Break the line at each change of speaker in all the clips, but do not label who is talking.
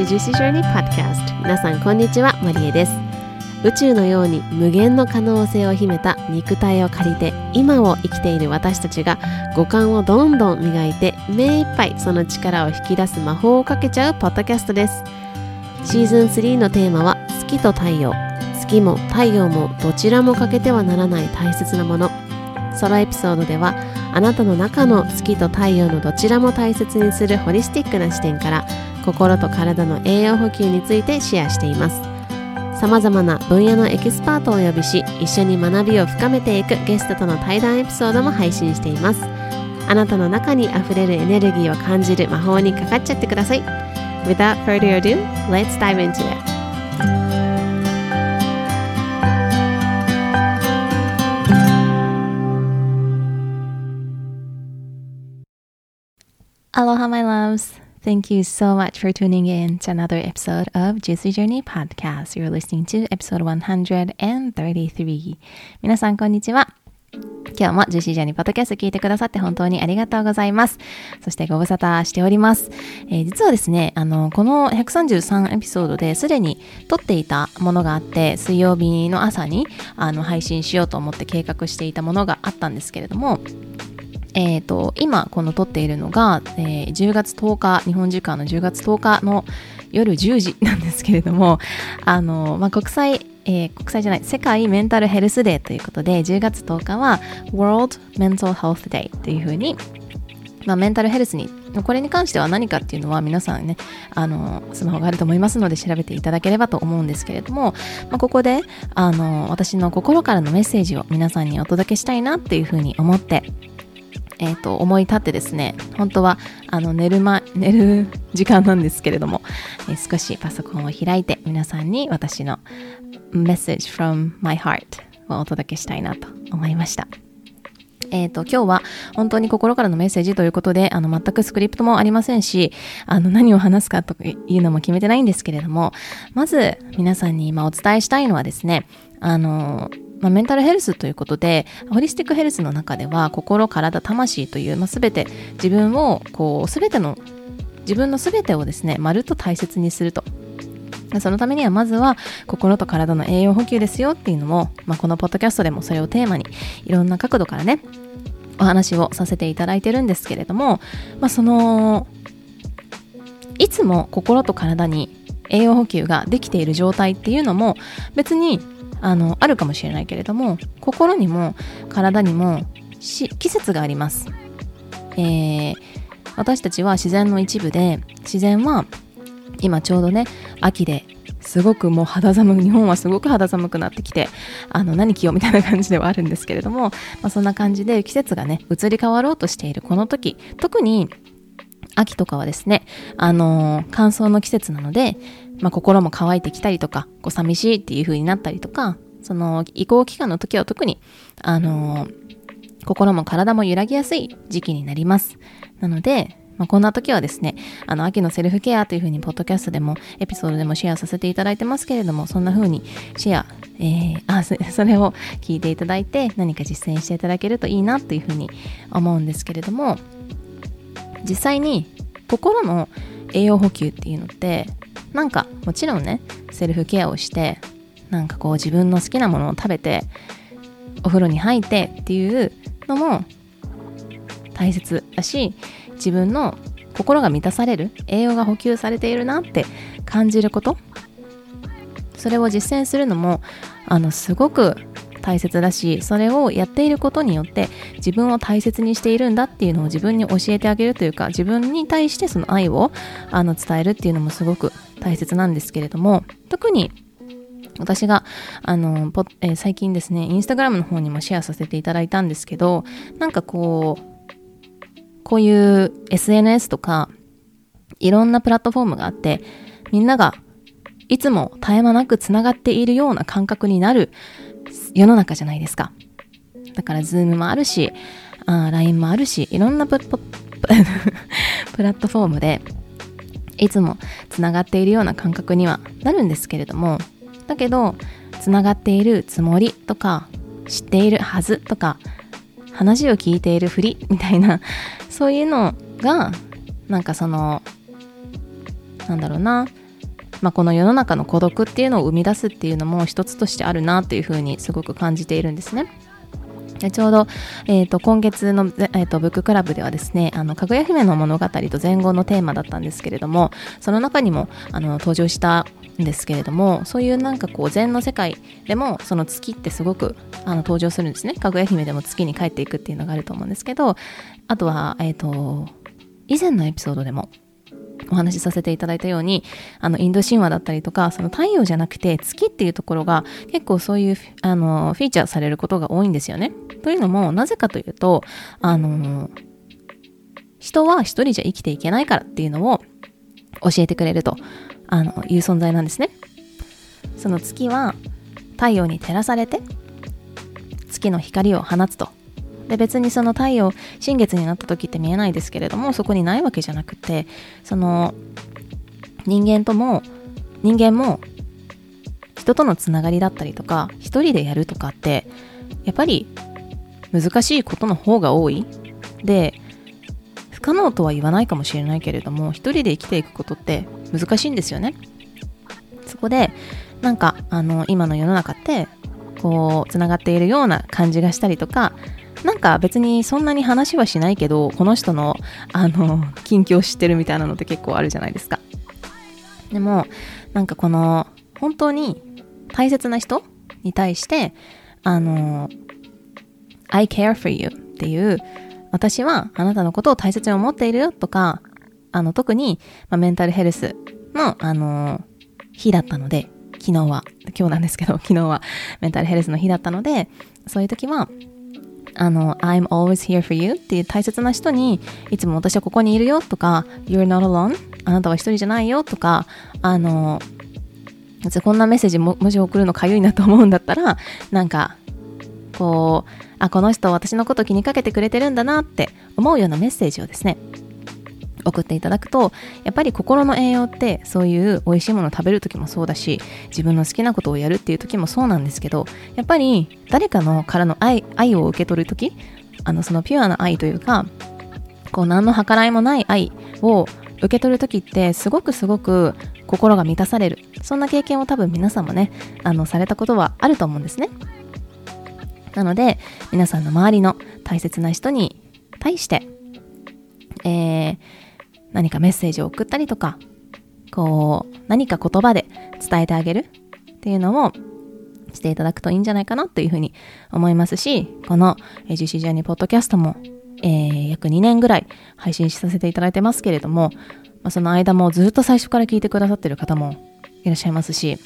Welcome to Juicy Journey Podcast 皆さんこんにちは。マリエです。宇宙のように無限の可能性を秘めた肉体を借りて今を生きている私たちが五感をどんどん磨いて目いっぱいその力を引き出す魔法をかけちゃうポッドキャストです。シーズン3のテーマは月と太陽。月も太陽もどちらも欠けてはならない大切なもの。ソロエピソードではあなたの中の月と太陽のどちらも大切にするホリスティックな視点から心と体の栄養補給についてシェアしています。さまざまな分野のエキスパートをお呼びし一緒に学びを深めていくゲストとの対談エピソードも配信しています。あなたの中にあふれるエネルギーを感じる魔法にかかっちゃってください。Without further ado, let's dive into it. Aloha, my loves. Thank you so much for tuning in to another episode of Juicy Journey Podcast. You're listening to episode 133. 皆さん、こんにちは。今日も Juicy Journey Podcast 聞いてくださって本当にありがとうございます。そしてご無沙汰しております。えー、実はですね、あの、この133エピソードですでに撮っていたものがあって、水曜日の朝にあの配信しようと思って計画していたものがあったんですけれども、えーと、今この撮っているのが、えー、10月10日日本時間の10月10日の夜10時なんですけれどもあの、まあ、国際えー、国際じゃない世界メンタルヘルスデーということで10月10日は World Mental Health Day というふうに、まあ、メンタルヘルスにこれに関しては何かっていうのは皆さんねあのスマホがあると思いますので調べていただければと思うんですけれども、まあ、ここであの私の心からのメッセージを皆さんにお届けしたいなっていうふうに思ってえーと、思い立ってですね本当はあの寝る,、ま、寝る時間なんですけれども、えー、少しパソコンを開いて皆さんに私の Message from my heart をお届けしたいなと思いました。えっ、と、今日は本当に心からのメッセージということで、あの、全くスクリプトもありませんし、あの、何を話すかというのも決めてないんですけれども、まず皆さんに今お伝えしたいのはですね、あの、まあ、メンタルヘルスということでホリスティックヘルスの中では心体魂という、まあ、全て自分をこう全ての自分の全てをですねまるっと大切にすると。そのためにはまずは心と体の栄養補給ですよっていうのも、まあ、このポッドキャストでもそれをテーマにいろんな角度からねお話をさせていただいてるんですけれども、まあ、そのいつも心と体に栄養補給ができている状態っていうのも別にあのあるかもしれないけれども心にも体にも季節があります、えー、私たちは自然の一部で自然は今ちょうどね秋ですごくもう肌寒日本はすごく肌寒くなってきてあの何着ようみたいな感じではあるんですけれども、まあ、そんな感じで季節がね移り変わろうとしているこの時特に秋とかはですね、あのー、乾燥の季節なので、まあ、心も乾いてきたりとか、こう寂しいっていう風になったりとか、その移行期間の時は特に、あのー、心も体も揺らぎやすい時期になります。なので、まあ、こんな時はですね、あの、秋のセルフケアという風に、ポッドキャストでも、エピソードでもシェアさせていただいてますけれども、そんな風にシェア、えー、あ、そ れを聞いていただいて、何か実践していただけるといいなという風に思うんですけれども、実際に心の栄養補給っていうのってなんかもちろんねセルフケアをしてなんかこう自分の好きなものを食べてお風呂に入ってっていうのも大切だし自分の心が満たされる栄養が補給されているなって感じること。それを実践するのもあのすごく大切だしそれをやっていることによって自分を大切にしているんだっていうのを自分に教えてあげるというか自分に対してその愛をあの伝えるっていうのもすごく大切なんですけれども特に私があの、えー、最近ですねインスタグラムの方にもシェアさせていただいたんですけどなんかこうこういう SNS とかいろんなプラットフォームがあってみんながいつも絶え間なくつながっているような感覚になる世の中じゃないですか。だから、ズームもあるし、LINE もあるし、いろんなプ プラットフォームで、いつもつながっているような感覚にはなるんですけれども、だけど、つながっているつもりとか、知っているはずとか、話を聞いているふりみたいな、そういうのが、なんかその、なんだろうなまあ、この世の中の孤独っていうのを生み出すっていうのも一つとしてあるなっていうふうにすごく感じているんですね。ちょうど、えーと、今月の、えーと、ブッククラブではですね、あの、かぐや姫の物語と前後のテーマだったんですけれども、その中にもあの登場したんですけれども、そういうなんかこう、禅の世界でも、その月ってすごくあの登場するんですね。かぐや姫でも月に帰っていくっていうのがあると思うんですけど、あとは、えっ、ー、と、以前のエピソードでも、お話しさせていただいたようにあのインド神話だったりとかその太陽じゃなくて月っていうところが結構そういうあのフィーチャーされることが多いんですよね。というのもなぜかというとあの人は一人じゃ生きていけないからっていうのを教えてくれるとあのいう存在なんですね。その月は太陽に照らされて月の光を放つとで別にその太陽新月になった時って見えないですけれどもそこにないわけじゃなくてその人間とも人間も人とのつながりだったりとか一人でやるとかってやっぱり難しいことの方が多い。で不可能とは言わないかもしれないけれども一人で生きていくことって難しいんですよね。そこでなんかあの今の世の中ってこうつながっているような感じがしたりとかなんか別にそんなに話はしないけどこの人のあの近況知ってるみたいなのって結構あるじゃないですか。でもなんかこの本当に大切な人に対してあの I care for you っていう私はあなたのことを大切に思っているよとかあの特に、まあ、メンタルヘルスのあの日だったので昨日は。今日なんですけど昨日は。メンタルヘルスの日だったのでそういう時はあの、I'm always here for you っていう大切な人に、いつも私はここにいるよとか、You're not alone あなたは一人じゃないよとか、あの、こんなメッセージももし送るのかゆいなと思うんだったら、なんか、こう、あ、この人私のこと気にかけてくれてるんだなって思うようなメッセージをですね、送っていただくとやっぱり心の栄養ってそういう美味しいもの食べる時もそうだし自分の好きなことをやるっていう時もそうなんですけどやっぱり誰かのからの愛愛を受け取る時あのそのピュアな愛というかこう何の計らいもない愛を受け取る時ってすごくすごく心が満たされる。そんな経験を多分皆さんもねあのされたことはあると思うんですね。なので皆さんの周りの大切な人に対してえー、何かメッセージを送ったりとか、こう、何か言葉で伝えてあげるっていうのをしていただくといいんじゃないかなというふうに思いますし、この GC ジャーニーポッドキャストも、えー、約2年ぐらい配信させていただいてますけれども、その間もずっと最初から聞いてくださってる方もいらっしゃいますし、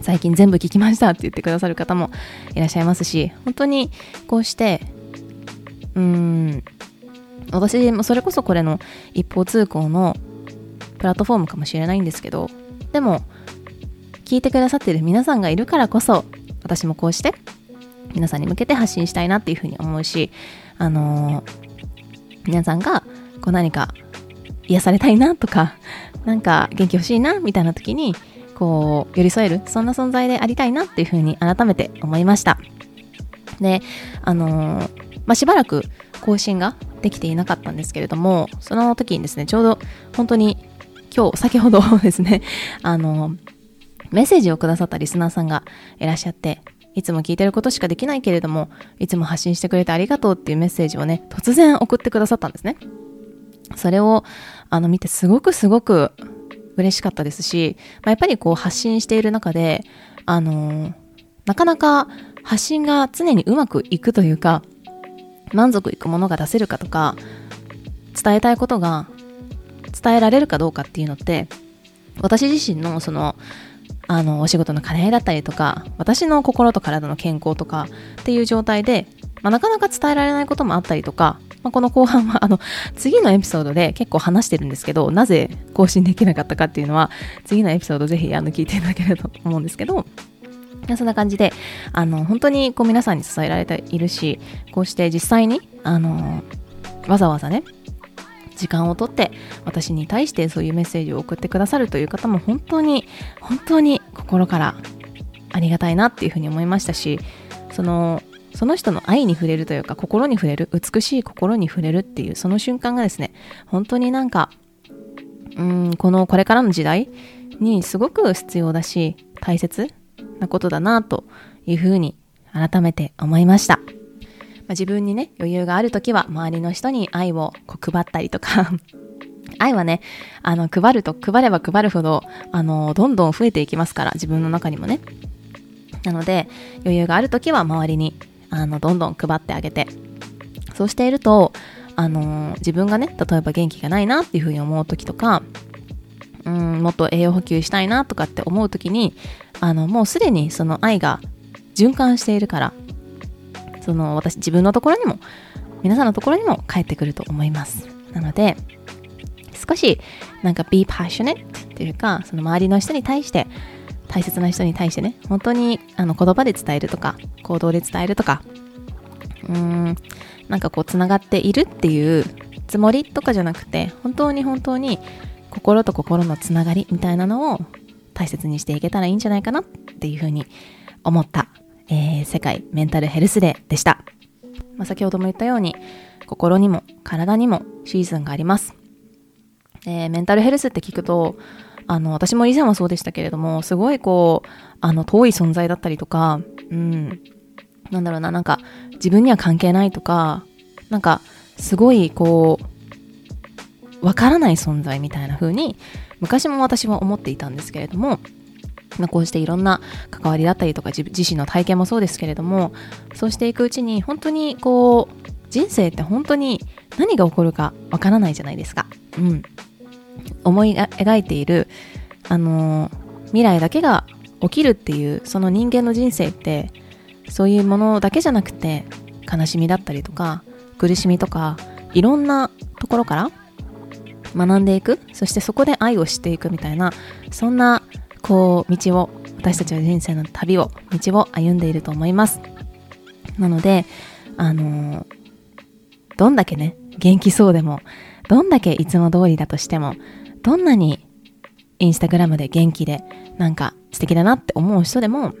最近全部聞きましたって言ってくださる方もいらっしゃいますし、本当にこうして、うーん、私もそれこそこれの一方通行のプラットフォームかもしれないんですけどでも聞いてくださってる皆さんがいるからこそ私もこうして皆さんに向けて発信したいなっていうふうに思うしあのー、皆さんがこう何か癒されたいなとか なんか元気欲しいなみたいな時にこう寄り添えるそんな存在でありたいなっていうふうに改めて思いました。であのー、まあ、しばらく更新ができていなかったんですけれども、その時にですね、ちょうど本当に今日、先ほどですね、あの、メッセージをくださったリスナーさんがいらっしゃって、いつも聞いてることしかできないけれども、いつも発信してくれてありがとうっていうメッセージをね、突然送ってくださったんですね。それを、あの、見てすごくすごく嬉しかったですし、まあ、やっぱりこう発信している中で、あのなかなか発信が常にうまくいくというか、満足いくものが出せるかとか伝えたいことが伝えられるかどうかっていうのって私自身のそのあのお仕事の兼ね合いだったりとか私の心と体の健康とかっていう状態で、まあ、なかなか伝えられないこともあったりとか、まあ、この後半はあの次のエピソードで結構話してるんですけどなぜ更新できなかったかっていうのは次のエピソードぜひあの聞いていただければと思うんですけどそんな感じで、あの、本当にこう皆さんに支えられているし、こうして実際に、あの、わざわざね、時間をとって私に対してそういうメッセージを送ってくださるという方も本当に本当に心からありがたいなっていうふうに思いましたしそのその人の愛に触れるというか心に触れる美しい心に触れるっていうその瞬間がですね本当になんかうんこのこれからの時代にすごく必要だし大切なことだなというふうに改めて思いました。まあ、自分にね余裕がある時は周りの人に愛をこう配ったりとか 愛はね、あの、配ると、配れば配るほど、あの、どんどん増えていきますから、自分の中にもね。なので、余裕がある時は周りに、あの、どんどん配ってあげて、そうしていると、あの、自分がね、例えば元気がないなっていうふうに思う時とか、うん、もっと栄養補給したいなとかって思う時に、あの、もうすでにその愛が循環しているから、その私、自分のところにも、皆さんのところにも帰ってくると思います。なので、少しなんか be passionate っていうかその周りの人に対して大切な人に対してね本当にあの言葉で伝えるとか行動で伝えるとかうーんなんかこうつながっているっていうつもりとかじゃなくて本当に本当に心と心のつながりみたいなのを大切にしていけたらいいんじゃないかなっていうふうに思った、えー、世界メンタルヘルスデーでした、まあ、先ほども言ったように心にも体にもシーズンがあります。えー、メンタルヘルスって聞くと、あの、私も以前はそうでしたけれども、すごいこう、あの、遠い存在だったりとか、うん、なんだろうな、なんか、自分には関係ないとか、なんか、すごいこう、わからない存在みたいな風に、昔も私は思っていたんですけれども、こうしていろんな関わりだったりとか自身の体験もそうですけれどもそうしていくうちに本当にこう人生って本当に何が起こるかわからないじゃないですか。うん。思い描いている、あの、未来だけが起きるっていうその人間の人生ってそういうものだけじゃなくて悲しみだったりとか苦しみとかいろんなところから学んでいく。そしてそこで愛を知っていくみたいなそんなこう道を私たちは人生の旅を道を歩んでいると思います。なのであの、どんだけね元気そうでもどんだけいつも通りだとしても、どんなにインスタグラムで元気でなんか素敵だなって思う人でも、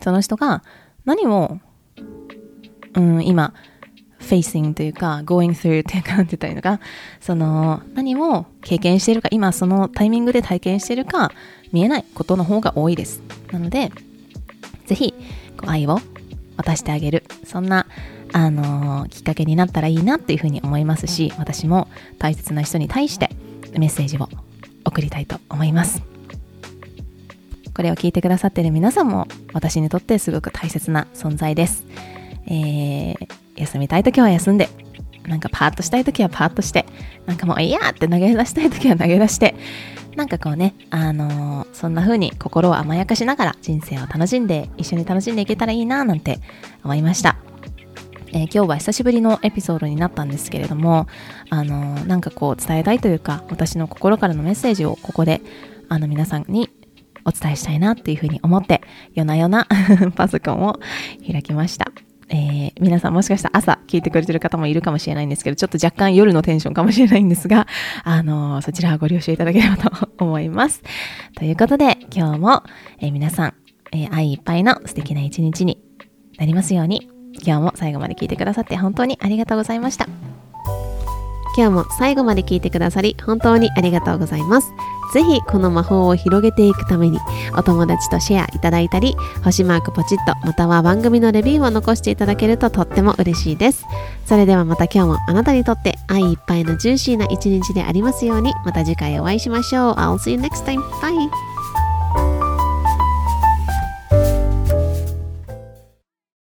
その人が何を、うん、今、facing というか、going through っていうか、なんて言ったいいのか、その、何を経験しているか、今そのタイミングで体験しているか、見えないことの方が多いです。なので、ぜひ、愛を渡してあげる。そんなあの、きっかけになったらいいなっていうふうに思いますし私も大切な人に対してメッセージを送りたいと思いますこれを聞いてくださっている皆さんも私にとってすごく大切な存在です、えー、休みたい時は休んでなんかパーッとしたい時はパーッとしてなんかもういやって投げ出したい時は投げ出してなんかこうね、あのー、そんな風に心を甘やかしながら人生を楽しんで、一緒に楽しんでいけたらいいななんて思いました。えー、今日は久しぶりのエピソードになったんですけれども、あのー、なんかこう伝えたいというか、私の心からのメッセージをここで、あの皆さんにお伝えしたいなっていうふうに思って、夜な夜な パソコンを開きました。えー、皆さんもしかしたら朝聞いてくれてる方もいるかもしれないんですけど、ちょっと若干夜のテンションかもしれないんですが、あのー、そちらはご了承いただければと思います。ということで、今日も、えー、皆さん、え愛いっぱいの素敵な一日になりますように、今日も最後まで聞いてくださって本当にありがとうございました。
今日も最後まで聞いてくださり本当にありがとうございます。ぜひこの魔法を広げていくためにお友達とシェアいただいたり星マークポチッとまたは番組のレビューを残していただけるととっても嬉しいです。それではまた今日もあなたにとって愛いっぱいのジューシーな一日でありますようにまた次回お会いしましょう。I'll see you next time. Bye!